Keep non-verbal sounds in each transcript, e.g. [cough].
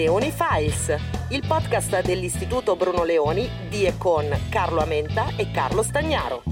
Leoni Files, il podcast dell'Istituto Bruno Leoni di e con Carlo Amenta e Carlo Stagnaro.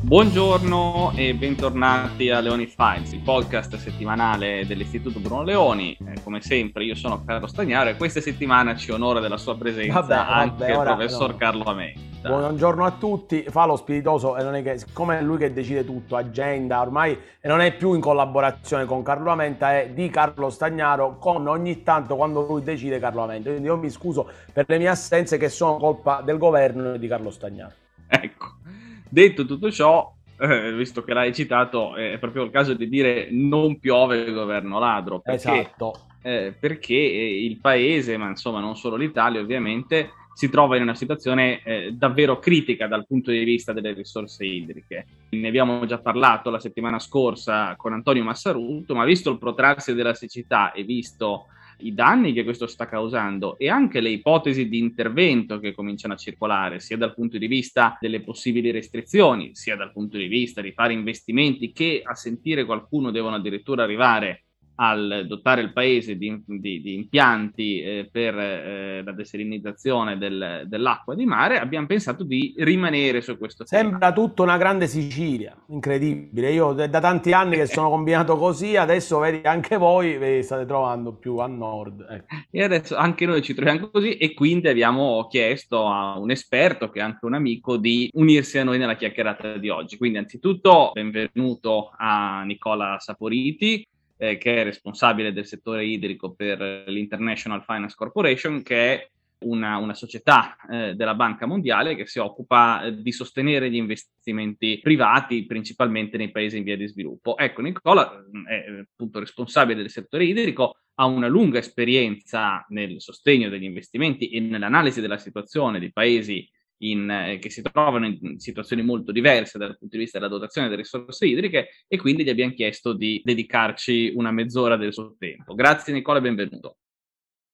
Buongiorno e bentornati a Leoni Files, il podcast settimanale dell'Istituto Bruno Leoni. Eh, come sempre, io sono Carlo Stagnaro e questa settimana ci onora della sua presenza Vabbè, vabbè, anche ora, il professor no. Carlo Amenta. Buongiorno a tutti, fa lo spiritoso e non è che, siccome è lui che decide tutto, agenda ormai, e non è più in collaborazione con Carlo Amenta, è di Carlo Stagnaro con ogni tanto quando lui decide Carlo Amenta. Quindi io mi scuso per le mie assenze che sono colpa del governo di Carlo Stagnaro. Ecco, detto tutto ciò, eh, visto che l'hai citato, è proprio il caso di dire non piove il governo ladro. Perché, Esatto. eh, perché il paese, ma insomma non solo l'Italia ovviamente, si trova in una situazione eh, davvero critica dal punto di vista delle risorse idriche. Ne abbiamo già parlato la settimana scorsa con Antonio Massaruto, ma visto il protrarsi della siccità e visto i danni che questo sta causando e anche le ipotesi di intervento che cominciano a circolare, sia dal punto di vista delle possibili restrizioni, sia dal punto di vista di fare investimenti che a sentire qualcuno devono addirittura arrivare al dotare il paese di, di- di impianti eh, per eh, la desalinizzazione del- dell'acqua di mare, abbiamo pensato di rimanere su questo tema. Sembra tutto una grande Sicilia, incredibile. Io da da tanti anni che sono combinato così, adesso vedi anche voi vi state trovando più a nord. ecco. E adesso anche noi ci troviamo così e quindi abbiamo chiesto a un esperto, che è anche un amico, di unirsi a noi nella chiacchierata di oggi. Quindi anzitutto benvenuto a Nicola Saporiti, eh, che è responsabile del settore idrico per l'International Finance Corporation, che è una, una società eh, della Banca Mondiale che si occupa eh, di sostenere gli investimenti privati, principalmente nei paesi in via di sviluppo. Ecco, Nicola mh, è eh, appunto responsabile del settore idrico, ha una lunga esperienza nel sostegno degli investimenti e nell'analisi della situazione dei paesi in, eh, che si trovano in situazioni molto diverse dal punto di vista della dotazione delle risorse idriche e quindi gli abbiamo chiesto di dedicarci una mezz'ora del suo tempo. Grazie Nicola e benvenuto.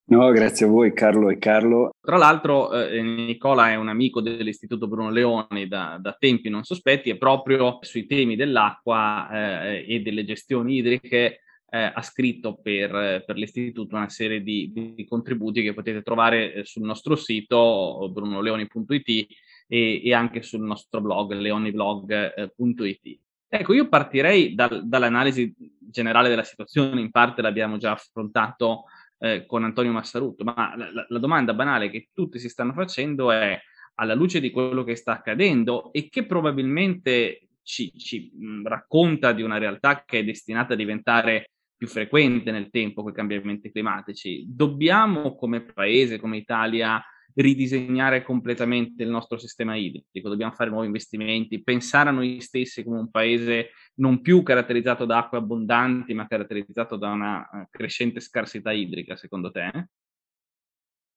No, grazie a voi Carlo e Carlo. Tra l'altro eh, Nicola è un amico dell'Istituto Bruno Leoni da, da tempi non sospetti e proprio sui temi dell'acqua eh, e delle gestioni idriche eh, ha scritto per, per l'istituto una serie di, di contributi che potete trovare eh, sul nostro sito brunoleoni.it e, e anche sul nostro blog leoniblog.it. Ecco, io partirei dal- dall'analisi generale della situazione, in parte l'abbiamo già affrontato eh, con Antonio Massaruto, ma la, la- domanda banale che tutti si stanno facendo è, alla luce di quello che sta accadendo e che probabilmente ci, ci, racconta di una realtà che è destinata a diventare più frequente nel tempo con i cambiamenti climatici, dobbiamo come paese, come Italia, ridisegnare completamente il nostro sistema idrico, dobbiamo fare nuovi investimenti, pensare a noi stessi come un paese non più caratterizzato da acque abbondanti, ma caratterizzato da una eh, crescente scarsità idrica, secondo te?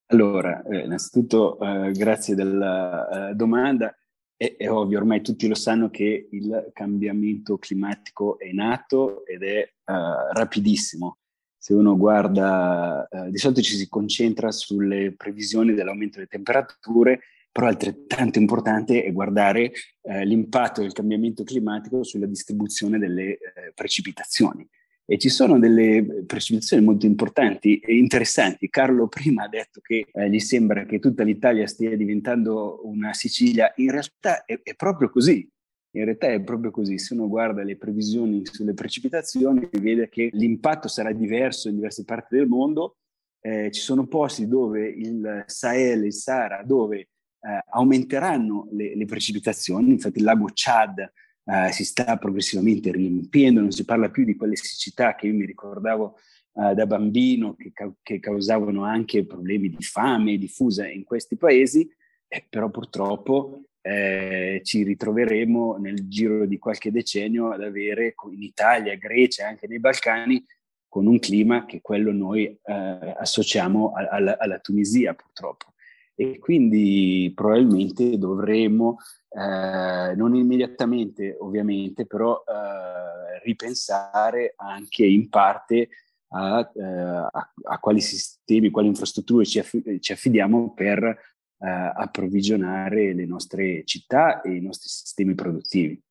Allora, eh, innanzitutto eh, grazie della eh, domanda. È, è ovvio, ormai tutti lo sanno che il cambiamento climatico è nato ed è eh, rapidissimo. Se uno guarda, eh, di solito ci si concentra sulle previsioni dell'aumento delle temperature, però altrettanto importante è guardare eh, l'impatto del cambiamento climatico sulla distribuzione delle precipitazioni. E ci sono delle precipitazioni molto importanti e interessanti. Carlo prima ha detto che eh, gli sembra che tutta l'Italia stia diventando una Sicilia. In realtà è, è proprio così. In realtà è proprio così, se uno guarda le previsioni sulle precipitazioni vede che l'impatto sarà diverso in diverse parti del mondo, eh, ci sono posti dove il Sahel, il Sahara, dove eh, aumenteranno le, le, precipitazioni, infatti il lago Chad eh, si sta progressivamente riempiendo, non si parla più di quelle siccità che io mi ricordavo eh, da bambino, che, che, causavano anche problemi di fame diffusa in questi paesi, eh, però purtroppo eh, ci ritroveremo nel giro di qualche decennio ad avere in Italia, Grecia e anche nei Balcani con un clima che quello noi eh, associamo a, a, alla Tunisia purtroppo. E quindi probabilmente dovremo, eh, non immediatamente ovviamente, però eh, ripensare anche in parte a, eh, a, a, quali sistemi, quali infrastrutture ci, aff- ci affidiamo per eh, approvvigionare le nostre città e i nostri sistemi produttivi.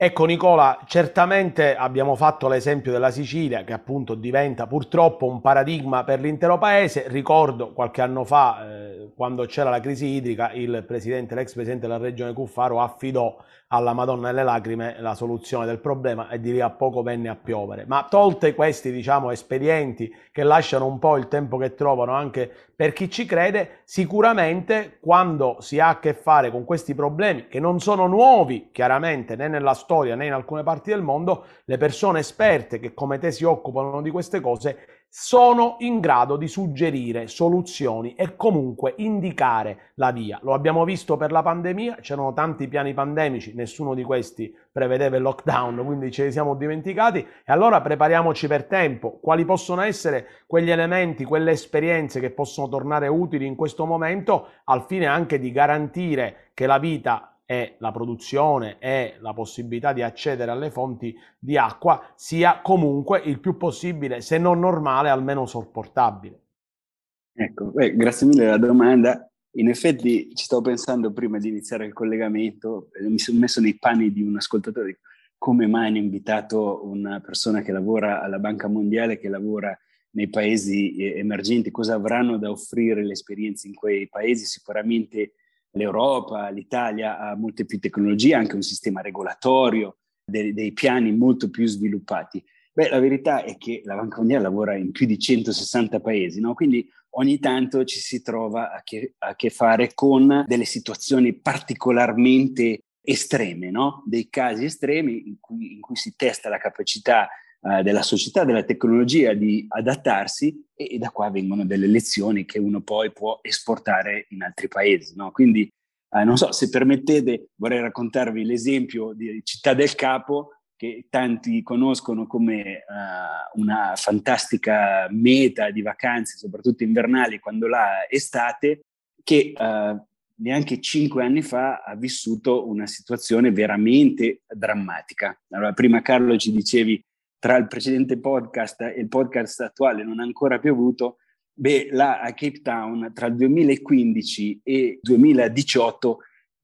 Ecco Nicola, certamente abbiamo fatto l'esempio della Sicilia che appunto diventa purtroppo un paradigma per l'intero paese. Ricordo qualche anno fa, eh, quando c'era la crisi idrica, il presidente, l'ex presidente della regione Cuffaro affidò alla Madonna delle Lacrime la soluzione del problema e di lì a poco venne a piovere. Ma tolte questi, diciamo, espedienti che lasciano un po' il tempo che trovano anche per chi ci crede, sicuramente quando si ha a che fare con questi problemi che non sono nuovi, chiaramente, né nella storia né in alcune parti del mondo, le persone esperte che come te si occupano di queste cose sono in grado di suggerire soluzioni e comunque indicare la via. Lo abbiamo visto per la pandemia, c'erano tanti piani pandemici, nessuno di questi prevedeva il lockdown, quindi ce li siamo dimenticati e allora prepariamoci per tempo. Quali possono essere quegli elementi, quelle esperienze che possono tornare utili in questo momento al fine anche di garantire che la vita e la produzione e la possibilità di accedere alle fonti di acqua sia comunque il più possibile, se non normale, almeno sopportabile. Ecco, beh, grazie mille della domanda. In effetti ci stavo pensando prima di iniziare il collegamento, eh, mi sono messo nei panni di un ascoltatore, come mai hanno invitato una persona che lavora alla Banca Mondiale, che lavora nei paesi eh, emergenti, cosa avranno da offrire le esperienze in quei paesi? Sicuramente l'Europa, l'Italia ha molte più tecnologie, anche un sistema regolatorio, dei, dei piani molto più sviluppati. Beh, la verità è che la Banca Mondiale lavora in più di 160 paesi, no? quindi ogni tanto ci si trova a che, a che fare con delle situazioni particolarmente estreme, no? dei casi estremi in cui, in cui si testa la capacità uh, della società, della tecnologia di adattarsi e, e, da qua vengono delle lezioni che uno poi può esportare in altri paesi. No? Quindi uh, non so, se permettete vorrei raccontarvi l'esempio di Città del Capo che tanti conoscono come uh, una fantastica meta di vacanze, soprattutto invernali, quando la estate, che uh, neanche cinque anni fa ha vissuto una situazione veramente drammatica. Allora, prima Carlo ci dicevi tra il precedente podcast e il podcast attuale non ha ancora piovuto, beh, là a Cape Town tra il 2015 e il 2018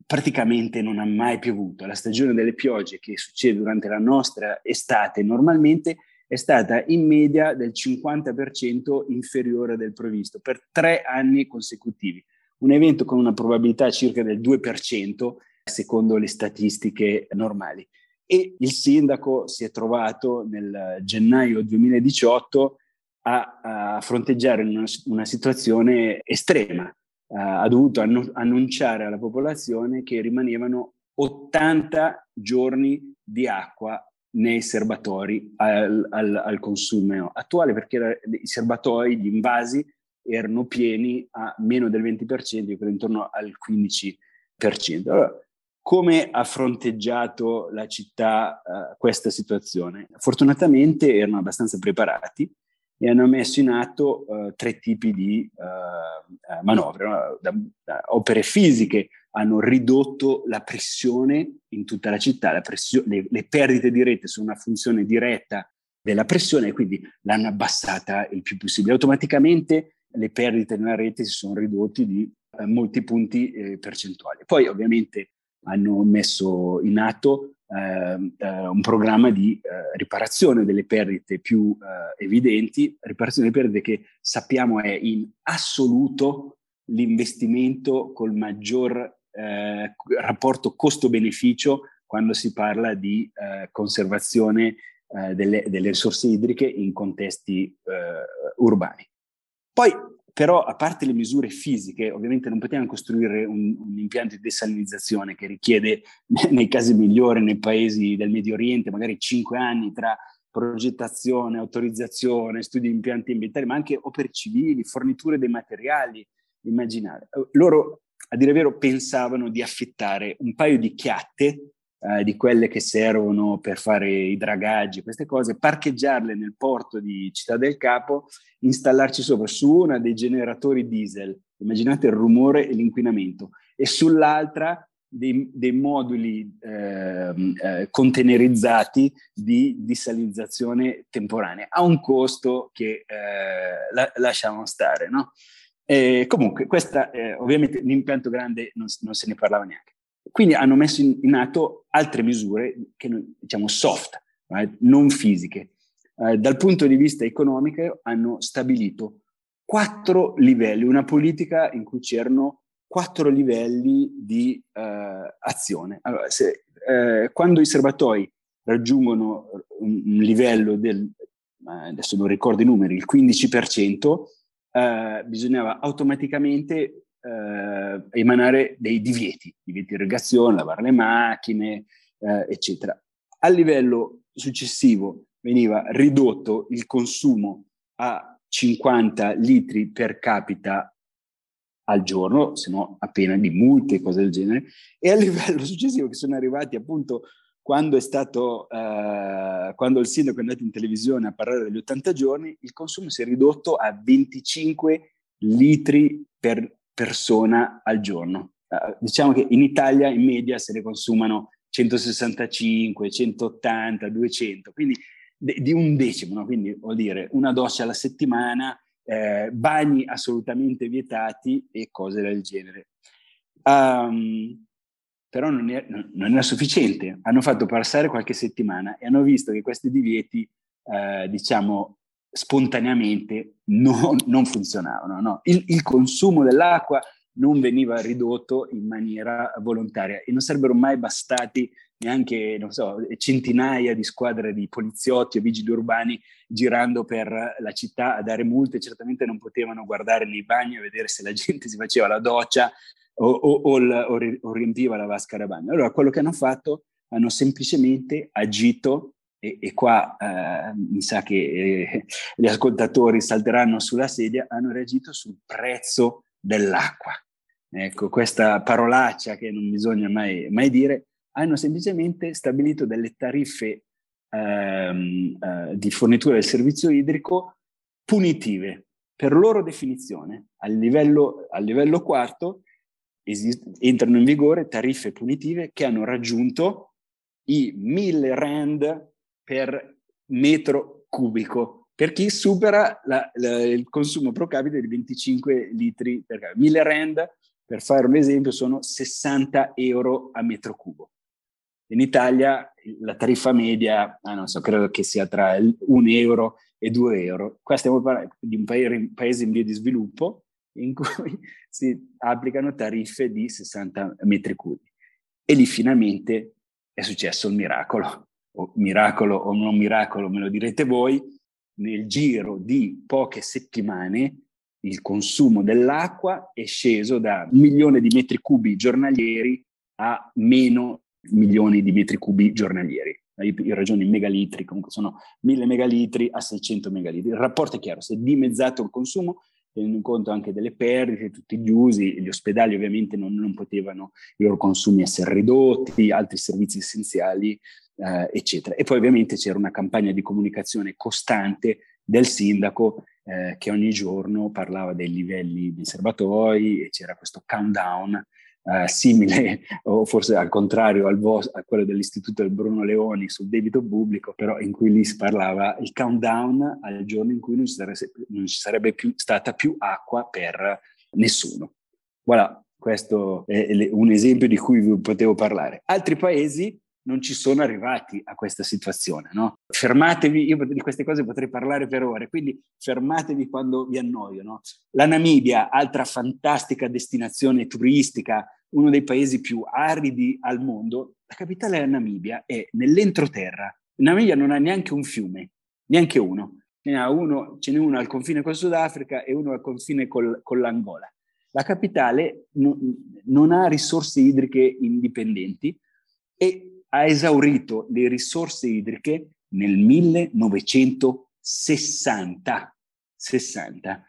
praticamente non ha mai piovuto. La stagione delle piogge che succede durante la nostra estate normalmente è stata in media del 50% inferiore del previsto per tre anni consecutivi. Un evento con una probabilità circa del 2% secondo le statistiche normali. E il sindaco si è trovato nel gennaio 2018 a, a fronteggiare una, una situazione estrema, uh, ha dovuto annu- annunciare alla popolazione che rimanevano 80 giorni di acqua nei serbatoi al, al, al consumo attuale perché era, i serbatoi, gli invasi erano pieni a meno del 20%, intorno al 15%. Allora, come ha fronteggiato la città uh, questa situazione? Fortunatamente erano abbastanza preparati e hanno messo in atto uh, tre tipi di uh, manovre. No? Da, da opere fisiche hanno ridotto la pressione in tutta la città, la le, le perdite di rete sono una funzione diretta della pressione e quindi l'hanno abbassata il più possibile. Automaticamente le perdite nella rete si sono ridotte di eh, molti punti eh, percentuali. Poi ovviamente hanno messo in atto ehm, eh, un programma di eh, riparazione delle perdite più eh, evidenti, riparazione delle perdite che sappiamo è in assoluto l'investimento col maggior eh, rapporto costo-beneficio quando si parla di conservazione delle, delle, risorse idriche in contesti urbani. Poi però, a parte le misure fisiche, ovviamente non potevamo costruire un, un, impianto di desalinizzazione che richiede, [laughs] nei casi migliori, nei paesi del Medio Oriente, magari cinque anni tra progettazione, autorizzazione, studi di impianti ambientali, ma anche opere civili, forniture dei materiali, immaginare. Loro, a dire vero, pensavano di affittare un paio di chiatte eh, di quelle che servono per fare i dragaggi, queste cose, parcheggiarle nel porto di Città del Capo, installarci sopra su una dei generatori diesel, immaginate il rumore e l'inquinamento, e sull'altra dei, dei moduli eh, eh, contenerizzati di disalinizzazione temporanea, a un costo che eh, la, lasciamo stare. No? comunque, questa ovviamente l'impianto grande non, non se ne parlava neanche. Quindi hanno messo in, in atto altre misure che noi diciamo soft, right? non fisiche. Eh, dal punto di vista economico hanno stabilito quattro livelli, una politica in cui c'erano quattro livelli di eh, azione. Allora, se, eh, quando i serbatoi raggiungono un, un livello del, adesso non ricordo i numeri, il 15%, eh, bisognava automaticamente eh, emanare dei divieti, divieti di irrigazione, lavare le macchine, eh, eccetera. A livello successivo veniva ridotto il consumo a 50 litri per capita al giorno, se no appena di multe cose del genere, e a livello [laughs] successivo che sono arrivati appunto quando è stato, eh, quando il sindaco è andato in televisione a parlare degli 80 giorni, il consumo si è ridotto a 25 litri per persona al giorno. Uh, diciamo che in Italia in media se ne consumano 165, 180, 200, quindi de- di un decimo, no? quindi vuol dire una doccia alla settimana, eh, bagni assolutamente vietati e cose del genere. Um, però non, è, non era sufficiente, hanno fatto passare qualche settimana e hanno visto che questi divieti, eh, diciamo, spontaneamente non, [laughs] non funzionavano. No? Il, il, consumo dell'acqua non veniva ridotto in maniera volontaria e non sarebbero mai bastati neanche so, centinaia di squadre di poliziotti e vigili urbani girando per la città a dare multe, certamente non potevano guardare nei bagni e vedere se la gente si faceva la doccia o, o, o, o riempiva la vasca da bagno. Allora quello che hanno fatto hanno semplicemente agito e, e qua eh, mi sa che eh, gli ascoltatori salteranno sulla sedia, hanno reagito sul prezzo dell'acqua. Ecco, questa parolaccia che non bisogna mai, mai dire, hanno semplicemente stabilito delle tariffe ehm, eh, di fornitura del servizio idrico punitive. Per loro definizione, al livello, al livello quarto, esist- entrano in vigore tariffe punitive che hanno raggiunto i 1000 rand per metro cubico per chi supera la, la, il consumo pro capite di 25 litri per capita. 1000 rand, per fare un esempio, sono 60 euro a metro cubo. In Italia la tariffa media, ah, non so, credo che sia tra 1 euro e 2 euro. Qua stiamo parlando di un paese in via di sviluppo in cui [laughs] si applicano tariffe di 60 metri cubi. E lì finalmente è successo il miracolo o miracolo o non miracolo, me lo direte voi, nel giro di poche settimane il consumo dell'acqua è sceso da un milione di metri cubi giornalieri a meno milioni di metri cubi giornalieri. Io ragiono in megalitri, comunque sono mille megalitri a 600 megalitri. Il rapporto è chiaro, si è dimezzato il consumo, tenendo conto anche delle perdite, tutti gli usi, gli ospedali ovviamente non, non potevano i loro consumi essere ridotti, altri servizi essenziali eh, eccetera. E poi ovviamente c'era una campagna di comunicazione costante del sindaco eh, che ogni giorno parlava dei livelli dei serbatoi e c'era questo countdown eh, simile [laughs] o forse al contrario al vo- a quello dell'istituto del Bruno Leoni sul debito pubblico, però in cui lì si parlava il countdown al giorno in cui non ci sarebbe, non ci sarebbe più, stata più acqua per nessuno. Voilà, questo è un esempio di cui vi potevo parlare. Altri paesi non ci sono arrivati a questa situazione. No? Fermatevi, io di queste cose potrei parlare per ore, quindi fermatevi quando vi annoio. No? La Namibia, altra fantastica destinazione turistica, uno dei paesi più aridi al mondo, la capitale della Namibia è nell'entroterra. Namibia non ha neanche un fiume, neanche uno. Ce n'è uno, ce n'è uno al confine col Sudafrica e uno al confine col, con l'Angola. La capitale no, non ha risorse idriche indipendenti e ha esaurito le risorse idriche nel 1960. 60.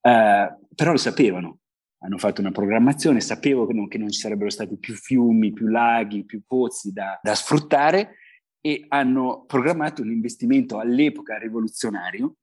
Uh, però lo sapevano, hanno fatto una programmazione, sapevano che non, ci sarebbero stati più fiumi, più laghi, più pozzi da, da sfruttare e hanno programmato un investimento all'epoca rivoluzionario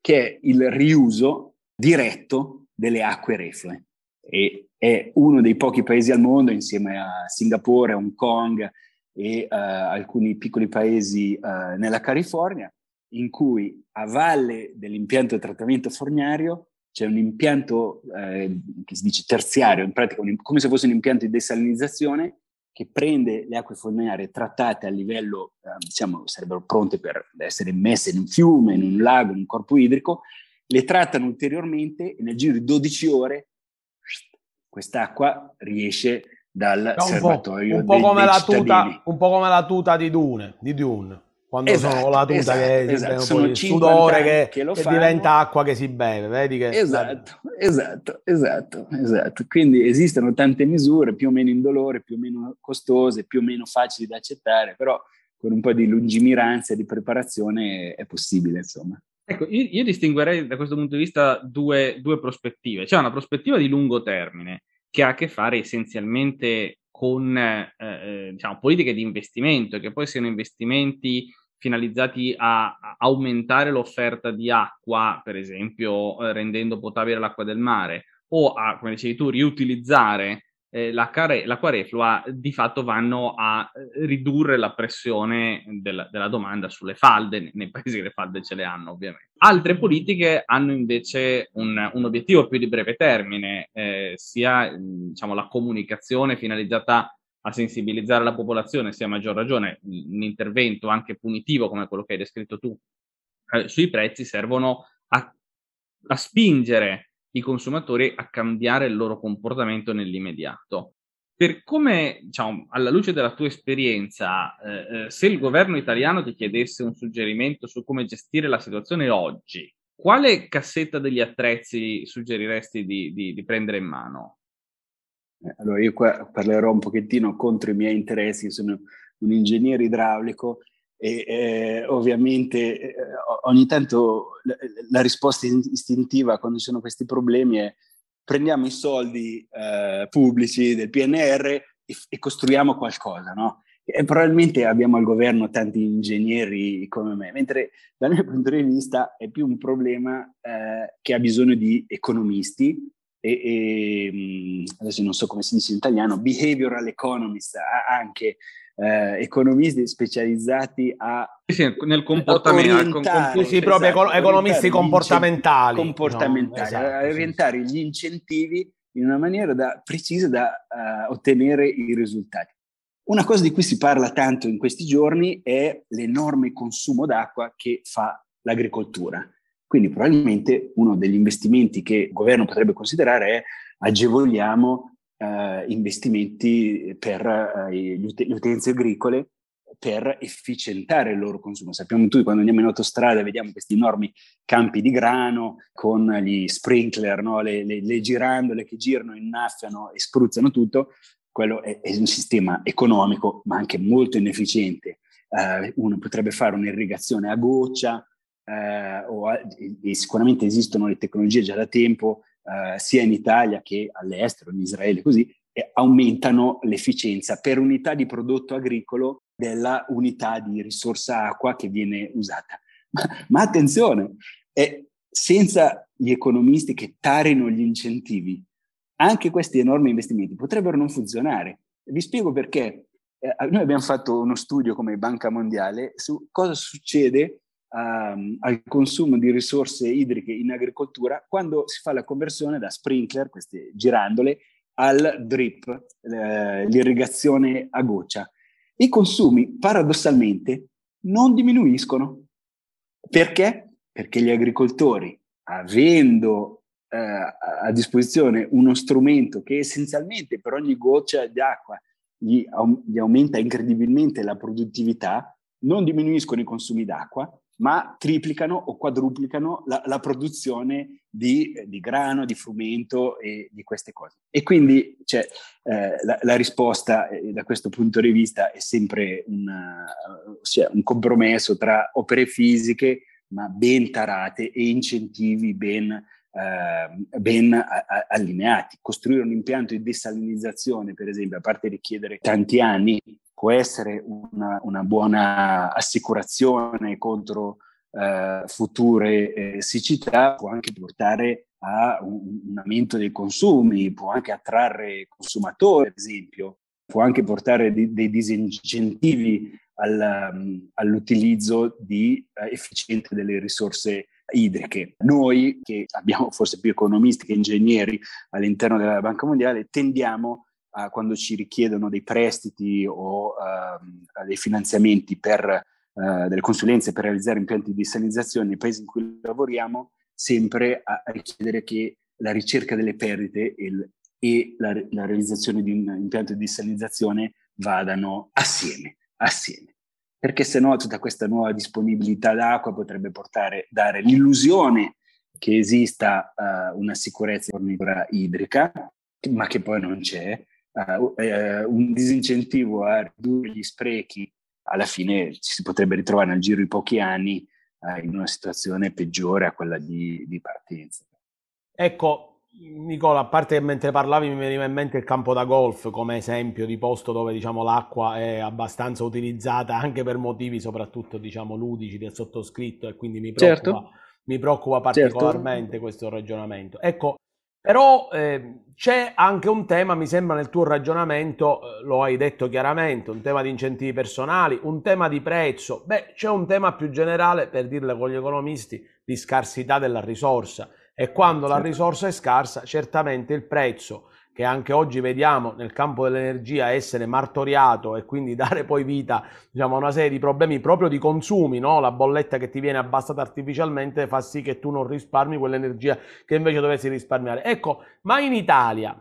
che è il riuso diretto delle acque reflue. E è uno dei pochi paesi al mondo, insieme a Singapore, Hong Kong e uh, alcuni piccoli paesi uh, nella California, in cui a valle dell'impianto di trattamento fornario c'è un impianto eh, che si dice terziario, in pratica un, come se fosse un impianto di desalinizzazione che prende le acque fognarie trattate a livello, eh, diciamo, sarebbero pronte per essere messe in un fiume, in un lago, in un corpo idrico, le trattano ulteriormente e nel giro di 12 ore quest'acqua riesce dal no, serbatoio un po', un po come la tuta, un po' come la tuta di Dune, di Dune quando esatto, sono la tuta esatto, che esatto. sono il sudore che, che, che diventa acqua che si beve, vedi che... Esatto, esatto, esatto, esatto. Quindi esistono tante misure più o meno indolore, più o meno costose, più o meno facili da accettare, però con un po' di lungimiranza e di preparazione è possibile, insomma. Ecco, io, io distinguerei da questo punto di vista due, due prospettive. C'è una prospettiva di lungo termine, che ha a che fare essenzialmente con eh, eh, diciamo, politiche di investimento, che poi siano investimenti finalizzati a, aumentare l'offerta di acqua, per esempio eh, rendendo potabile l'acqua del mare, o a, come dicevi tu, riutilizzare eh, l'acqua, l'acqua reflua, di fatto vanno a eh, ridurre la pressione del, della domanda sulle falde, nei paesi che le falde ce le hanno ovviamente. Altre politiche hanno invece un, un obiettivo più di breve termine, eh, sia diciamo, la comunicazione finalizzata a sensibilizzare la popolazione, sia a maggior ragione un intervento anche punitivo come quello che hai descritto tu eh, sui prezzi servono a, a spingere i consumatori a cambiare il loro comportamento nell'immediato. Per come, diciamo, alla luce della tua esperienza, eh, eh, se il governo italiano ti chiedesse un suggerimento su come gestire la situazione oggi, quale cassetta degli attrezzi suggeriresti di, di, di prendere in mano? Eh, allora, io qua parlerò un pochettino contro i miei interessi, sono un ingegnere idraulico e eh, ovviamente eh, ogni tanto la, la, risposta istintiva quando ci sono questi problemi è prendiamo i soldi eh, pubblici del PNR e, e costruiamo qualcosa, no? E probabilmente abbiamo al governo tanti ingegneri come me, mentre dal mio punto di vista è più un problema eh, che ha bisogno di economisti e, e, mm, adesso non so come si dice in italiano, behavioral economist, anche eh, economisti specializzati a sì, nel comportamento, con, sì, proprio esatto, economisti comportamentali, comportamentali no, esatto, orientare sì. gli incentivi in una maniera da, precisa da uh, ottenere i risultati. Una cosa di cui si parla tanto in questi giorni è l'enorme consumo d'acqua che fa l'agricoltura. Quindi probabilmente uno degli investimenti che il governo potrebbe considerare è agevoliamo eh, investimenti per eh, le utenze agricole per efficientare il loro consumo. Sappiamo tutti quando andiamo in autostrada vediamo questi enormi campi di grano con gli sprinkler, no? le, le, le, girandole che girano, innaffiano e spruzzano tutto. Quello è, è un sistema economico ma anche molto inefficiente. Uh, uno potrebbe fare un'irrigazione a goccia, eh, o, e sicuramente esistono le tecnologie già da tempo, eh, sia in Italia che all'estero, in Israele, così, aumentano l'efficienza per unità di prodotto agricolo della unità di risorsa acqua che viene usata. [laughs] Ma, ma attenzione, è senza gli economisti che tarino gli incentivi, anche questi enormi investimenti potrebbero non funzionare. Vi spiego perché. Eh, noi abbiamo fatto uno studio come Banca Mondiale su cosa succede um, al consumo di risorse idriche in agricoltura quando si fa la conversione da sprinkler, queste girandole, al drip, eh, l'irrigazione a goccia. I consumi paradossalmente non diminuiscono. Perché? Perché gli agricoltori, avendo eh, a disposizione uno strumento che essenzialmente per ogni goccia d'acqua gli, gli aumenta incredibilmente la produttività, non diminuiscono i consumi d'acqua, ma triplicano o quadruplicano la, la produzione di, di, grano, di frumento e di queste cose. E quindi cioè, eh, la, la, risposta eh, da questo punto di vista è sempre una, cioè, un compromesso tra opere fisiche ma ben tarate e incentivi ben, eh, ben a, a, allineati. Costruire un impianto di desalinizzazione, per esempio, a parte richiedere tanti anni, può essere una, una buona assicurazione contro eh, future eh, siccità, può anche portare a un, un, aumento dei consumi, può anche attrarre consumatori, ad esempio, può anche portare di, dei disincentivi al, um, all'utilizzo di uh, efficiente delle risorse idriche. Noi, che abbiamo forse più economisti che ingegneri all'interno della Banca Mondiale, tendiamo uh, quando ci richiedono dei prestiti o uh, dei finanziamenti per uh, delle consulenze per realizzare impianti di sanizzazione nei paesi in cui lavoriamo, sempre a, richiedere che la ricerca delle perdite e, il, e la, la, realizzazione di un impianto di sanizzazione vadano assieme, assieme. Perché se no tutta questa nuova disponibilità d'acqua potrebbe portare, dare l'illusione che esista uh, una sicurezza fornitura idrica, ma che poi non c'è, uh, uh, un disincentivo a ridurre gli sprechi, alla fine ci si potrebbe ritrovare nel giro di pochi anni uh, in una situazione peggiore a quella di, di, partenza. Ecco, Nicola, a parte che mentre parlavi mi veniva in mente il campo da golf come esempio di posto dove diciamo, l'acqua è abbastanza utilizzata anche per motivi soprattutto diciamo, ludici del sottoscritto e quindi mi preoccupa, certo. mi preoccupa certo. particolarmente certo. questo ragionamento. Ecco, però eh, c'è anche un tema, mi sembra nel tuo ragionamento, eh, lo hai detto chiaramente, un tema di incentivi personali, un tema di prezzo. Beh, c'è un tema più generale, per dirle con gli economisti, di scarsità della risorsa. E quando la risorsa è scarsa, certamente il prezzo che anche oggi vediamo nel campo dell'energia essere martoriato e quindi [laughs] dare poi vita diciamo, a una serie di problemi proprio di consumi, no? la bolletta che ti viene abbassata artificialmente fa sì che tu non risparmi quell'energia che invece dovessi risparmiare. Ecco, ma in Italia,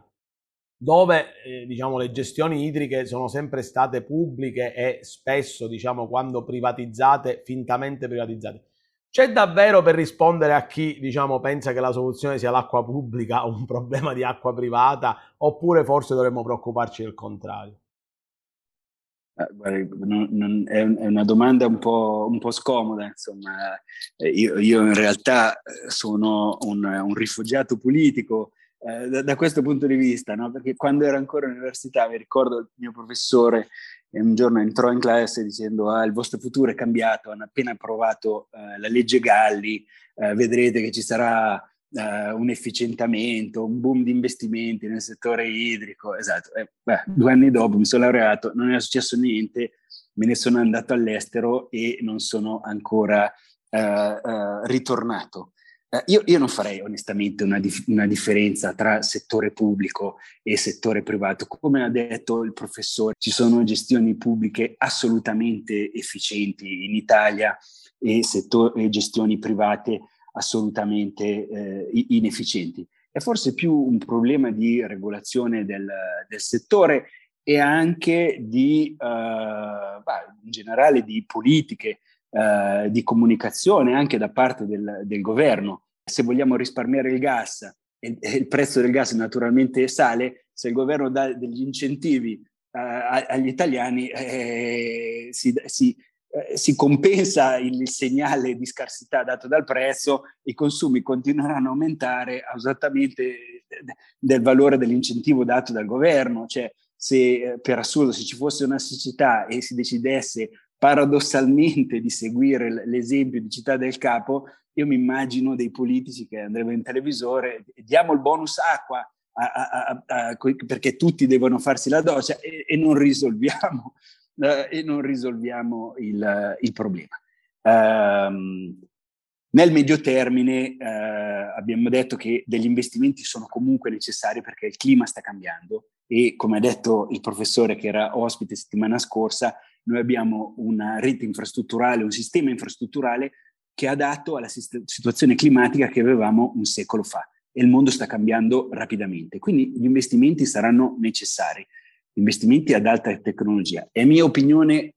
dove eh, diciamo, le gestioni idriche sono sempre state pubbliche e spesso, diciamo, quando privatizzate, fintamente privatizzate, c'è davvero per rispondere a chi diciamo, pensa che la soluzione sia l'acqua pubblica o un problema di acqua privata, oppure forse dovremmo preoccuparci del contrario? Eh, guarda, non, non, è, una domanda un po', un po scomoda, insomma. Eh, io, io, in realtà eh, sono un, un rifugiato politico eh, da, da, questo punto di vista, no? perché quando ero ancora all'università mi ricordo il mio professore e un giorno entrò in classe dicendo ah, il vostro futuro è cambiato, hanno appena approvato uh, la legge Galli, uh, vedrete che ci sarà uh, un efficientamento, un boom di investimenti nel settore idrico. Esatto, eh, beh, due anni dopo mi sono laureato, non è successo niente, me ne sono andato all'estero e non sono ancora ritornato. Eh, io, io, non farei onestamente una, dif- una, differenza tra settore pubblico e settore privato. Come ha detto il professore, ci sono gestioni pubbliche assolutamente efficienti in Italia e, settor- e gestioni private assolutamente eh, inefficienti. È forse più un problema di regolazione del, del settore e anche di, uh, bah, in generale, di politiche eh, di comunicazione anche da parte del, del, governo. Se vogliamo risparmiare il gas e, il prezzo del gas naturalmente sale, se il governo dà degli incentivi eh, agli italiani eh, si, si, eh, si, compensa il segnale di scarsità dato dal prezzo, i consumi continueranno a aumentare esattamente del valore dell'incentivo dato dal governo. Cioè, se eh, per assurdo se ci fosse una siccità e si decidesse paradossalmente di seguire l'esempio di Città del Capo, io mi immagino dei politici che andrebbero in televisore, diamo il bonus acqua a, a, a, perché tutti devono farsi la doccia e, e non risolviamo, [laughs] eh, e non risolviamo il, il, problema. Ehm, nel medio termine eh, abbiamo detto che degli investimenti sono comunque necessari perché il clima sta cambiando e come ha detto il professore che era ospite settimana scorsa, noi abbiamo una rete infrastrutturale, un sistema infrastrutturale che è adatto alla situazione climatica che avevamo un secolo fa e il mondo sta cambiando rapidamente. Quindi gli investimenti saranno necessari, investimenti ad alta tecnologia. È mia opinione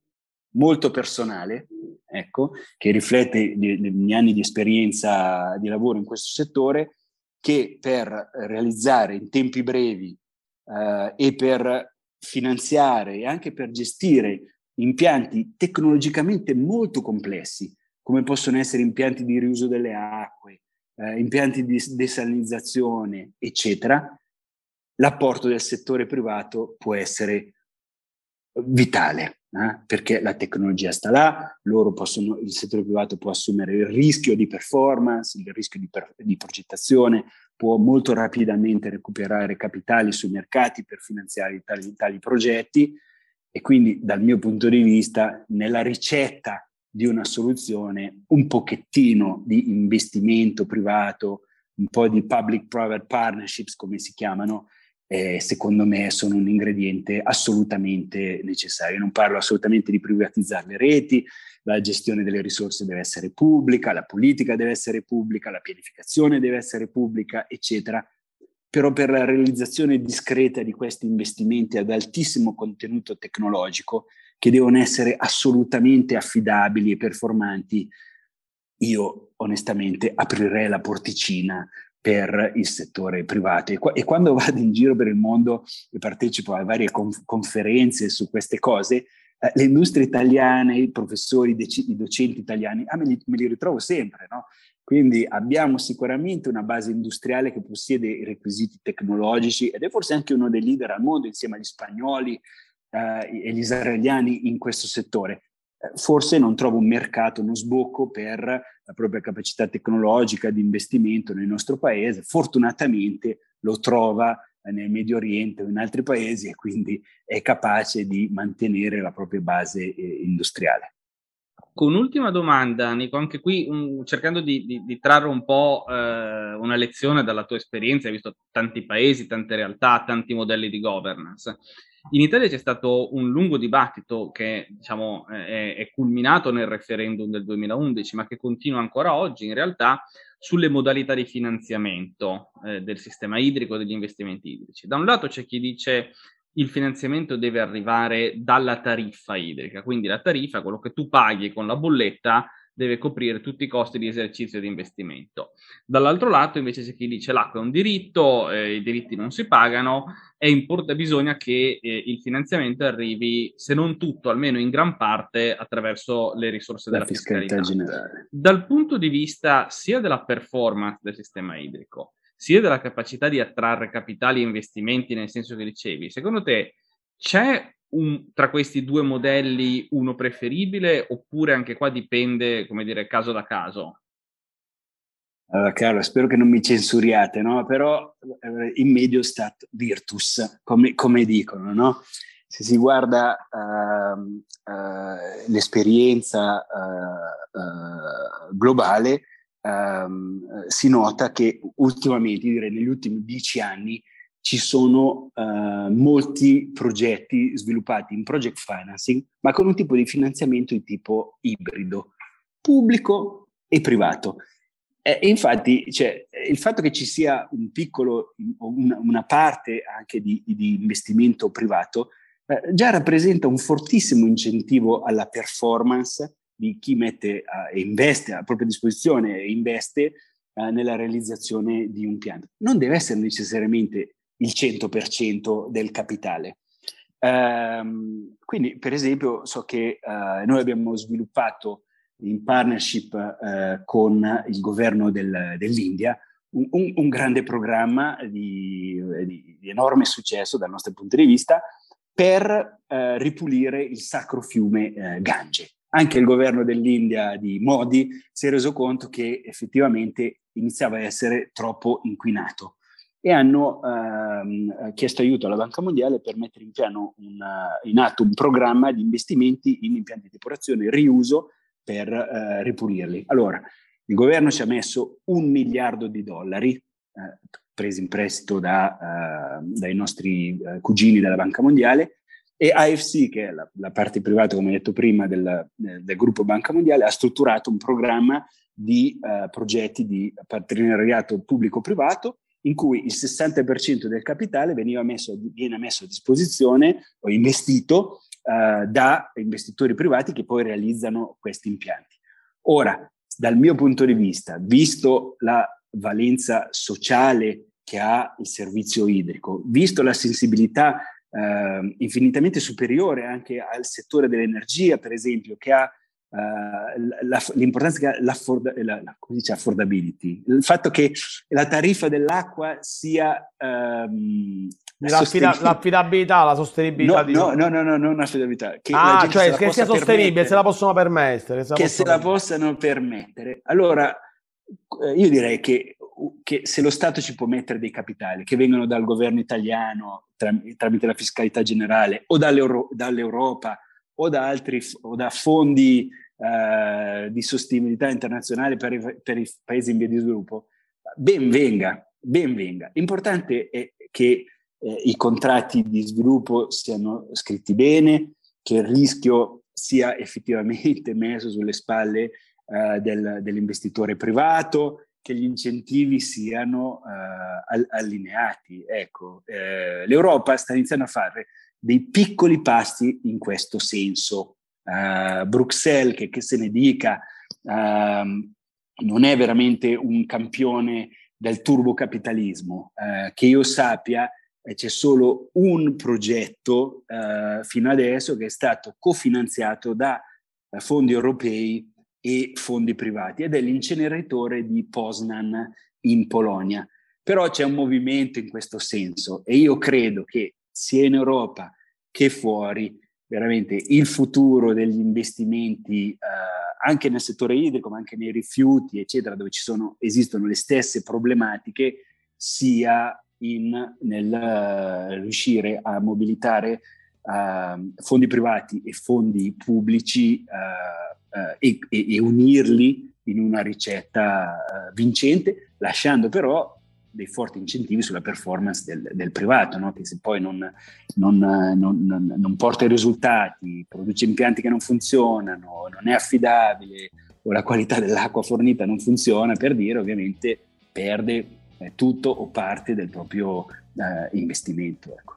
molto personale, ecco, che riflette i miei anni di esperienza di lavoro in questo settore, che per realizzare in tempi brevi eh, e per finanziare e anche per gestire impianti tecnologicamente molto complessi, come possono essere impianti di riuso delle acque, eh, impianti di desalinizzazione, eccetera, l'apporto del settore privato può essere vitale eh? perché la tecnologia sta là, possono, il settore privato può assumere il rischio di performance, il rischio di, per, di progettazione, può molto rapidamente recuperare capitali sui mercati per finanziare tali, tali progetti e quindi dal mio punto di vista nella ricetta di una soluzione un pochettino di investimento privato, un po' di public-private partnerships come si chiamano, eh, secondo me sono un ingrediente assolutamente necessario. Non parlo assolutamente di privatizzare le reti, la gestione delle risorse deve essere pubblica, la politica deve essere pubblica, la pianificazione deve essere pubblica, eccetera. Però per la realizzazione discreta di questi investimenti ad altissimo contenuto tecnologico, che devono essere assolutamente affidabili e performanti, io onestamente aprirei la porticina per il settore privato. E, e, quando [laughs] vado in giro per il mondo e partecipo a varie conf- conferenze su queste cose, eh, le industrie italiane, i professori, dec- i docenti italiani, ah, me, li, me li ritrovo sempre, no? Quindi abbiamo sicuramente una base industriale che possiede i requisiti tecnologici ed è forse anche uno dei leader al mondo insieme agli spagnoli eh, e gli israeliani in questo settore forse non trova un mercato, uno sbocco per la propria capacità tecnologica di investimento nel nostro paese. Fortunatamente lo trova nel Medio Oriente o in altri paesi e quindi è capace di mantenere la propria base eh, industriale. Con un'ultima domanda, Nico, anche qui um, cercando di, di, di, trarre un po' eh, una lezione dalla tua esperienza, hai visto tanti paesi, tante realtà, tanti modelli di governance. In Italia c'è stato un lungo dibattito che diciamo, è, è, culminato nel referendum del 2011, ma che continua ancora oggi in realtà sulle modalità di finanziamento eh, del sistema idrico degli investimenti idrici. Da un lato c'è chi dice il finanziamento deve arrivare dalla tariffa idrica, quindi la tariffa, quello che tu paghi con la bolletta, deve coprire tutti i costi di esercizio di investimento. Dall'altro lato invece c'è chi dice l'acqua è un diritto, eh, i diritti non si pagano e importa, bisogna che eh, il finanziamento arrivi, se non tutto, almeno in gran parte, attraverso le risorse La della fiscalità. fiscalità generale. Dal punto di vista sia della performance del sistema idrico, sia della capacità di attrarre capitali e investimenti nel senso che dicevi, secondo te c'è un, tra questi due modelli uno preferibile oppure anche qua dipende, come dire, caso da caso? Allora, Carlo, spero che non mi censuriate, no? Però eh, in medio stat virtus, come, come dicono, no? Se si guarda uh, uh, l'esperienza uh, globale, ehm, si nota che ultimamente, direi negli ultimi dieci anni, ci sono uh, molti progetti sviluppati in project financing, ma con un tipo di finanziamento di tipo ibrido, pubblico e privato. E infatti cioè, il fatto che ci sia un piccolo, una, una parte anche di, di investimento privato eh, già rappresenta un fortissimo incentivo alla performance di chi mette e investe a propria disposizione e investe uh, nella realizzazione di un piano. Non deve essere necessariamente il 100% del capitale. Um, quindi, per esempio, so che uh, noi abbiamo sviluppato in partnership uh, con il governo del, dell'India un, un, un, grande programma di, di, di, enorme successo dal nostro punto di vista per uh, ripulire il sacro fiume Gange. Anche il governo dell'India di Modi si è reso conto che effettivamente iniziava a essere troppo inquinato e hanno ehm, chiesto aiuto alla Banca Mondiale per mettere in, piano una, in atto un programma di investimenti in impianti di depurazione, riuso per eh, ripulirli. Allora, il governo ci ha messo un miliardo di dollari, eh, presi in prestito da, uh, dai nostri uh, cugini della Banca Mondiale, e AFC, che è la, la parte privata, come detto prima, del, del, gruppo Banca Mondiale, ha strutturato un programma di uh, progetti di partenariato pubblico-privato in cui il 60% del capitale messo, viene messo a disposizione o investito da investitori privati che poi realizzano questi impianti. Ora, dal mio punto di vista, visto la valenza sociale che ha il servizio idrico, visto la sensibilità eh, infinitamente superiore anche al settore dell'energia, per esempio, che ha Uh, la, l'importanza che ha l'afforda, la, la, dice, affordability, il fatto che la tariffa dell'acqua sia um, L'affida- l'affidabilità, la sostenibilità. No, di... no, no, no, no, non l'affidabilità. Che ah, cioè se che sia sostenibile, se la possono permettere. Se che se la possano permettere. Allora, eh, io direi che, che, se lo Stato ci può mettere dei capitali che vengono dal governo italiano tram- tramite la fiscalità generale o dall'Europa o da altri o da fondi eh, di sostenibilità internazionale per i, per i, paesi in via di sviluppo, ben venga, ben venga. L'importante è che eh, i contratti di sviluppo siano scritti bene, che il rischio sia effettivamente messo sulle spalle eh, del, dell'investitore privato, che gli incentivi siano eh, allineati. Ecco, eh, L'Europa sta iniziando a fare dei piccoli passi in questo senso. Uh, Bruxelles, che, che, se ne dica, uh, non è veramente un campione del turbocapitalismo. Uh, che io sappia, c'è solo un progetto fino adesso che è stato cofinanziato da fondi europei e fondi privati ed è l'inceneritore di Poznan in Polonia. Però c'è un movimento in questo senso e io credo che sia in Europa che fuori veramente il futuro degli investimenti eh, anche nel settore idrico ma anche nei rifiuti eccetera dove sono, esistono le stesse problematiche sia in, nel uh, riuscire a mobilitare uh, fondi privati e fondi pubblici uh, e, e, e, unirli in una ricetta eh, vincente, lasciando però dei forti incentivi sulla performance del, del privato, no? che se poi non, non, non, non, porta i risultati, produce impianti che non funzionano, non è affidabile o la qualità dell'acqua fornita non funziona, per dire ovviamente perde eh, tutto o parte del proprio eh, investimento. Ecco.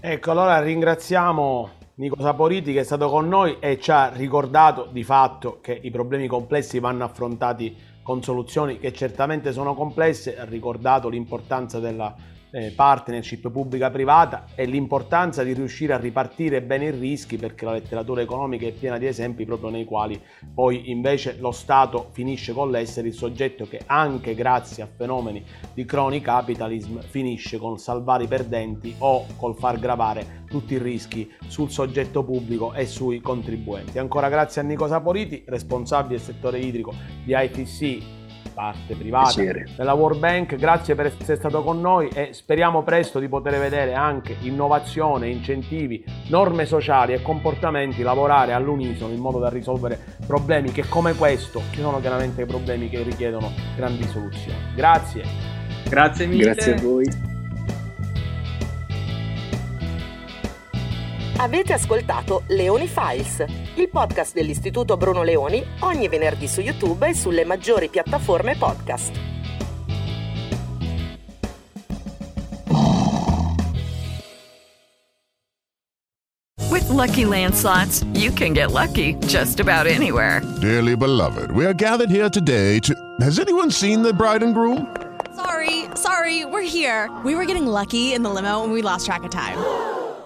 ecco, allora ringraziamo Nico Saporiti che è stato con noi e ci ha ricordato di fatto che i problemi complessi vanno affrontati con soluzioni che certamente sono complesse, ha ricordato l'importanza della eh, partnership pubblica-privata e l'importanza di riuscire a ripartire bene i rischi perché la letteratura economica è piena di esempi proprio nei quali poi invece lo Stato finisce con l'essere il soggetto che anche grazie a fenomeni di crony capitalism finisce con salvare i perdenti o col far gravare tutti i rischi sul soggetto pubblico e sui contribuenti. Ancora grazie a Nico Saporiti, responsabile del settore idrico di ITC parte privata Piacere. della World Bank. Grazie per essere stato con noi e speriamo presto di poter vedere anche innovazione, incentivi, norme sociali e comportamenti lavorare all'unisono in modo da risolvere problemi che come questo, che sono chiaramente problemi che richiedono grandi soluzioni. Grazie. Grazie mille. Grazie a voi. Avete ascoltato Leoni Files, il podcast dell'Istituto Bruno Leoni, ogni venerdì su YouTube e sulle maggiori piattaforme podcast. With lucky landslots, you can get lucky just about anywhere. Dearly beloved, we are gathered here today to. Has anyone seen the bride and groom? Sorry, sorry, we're here. We were getting lucky in the limo and we lost track of time.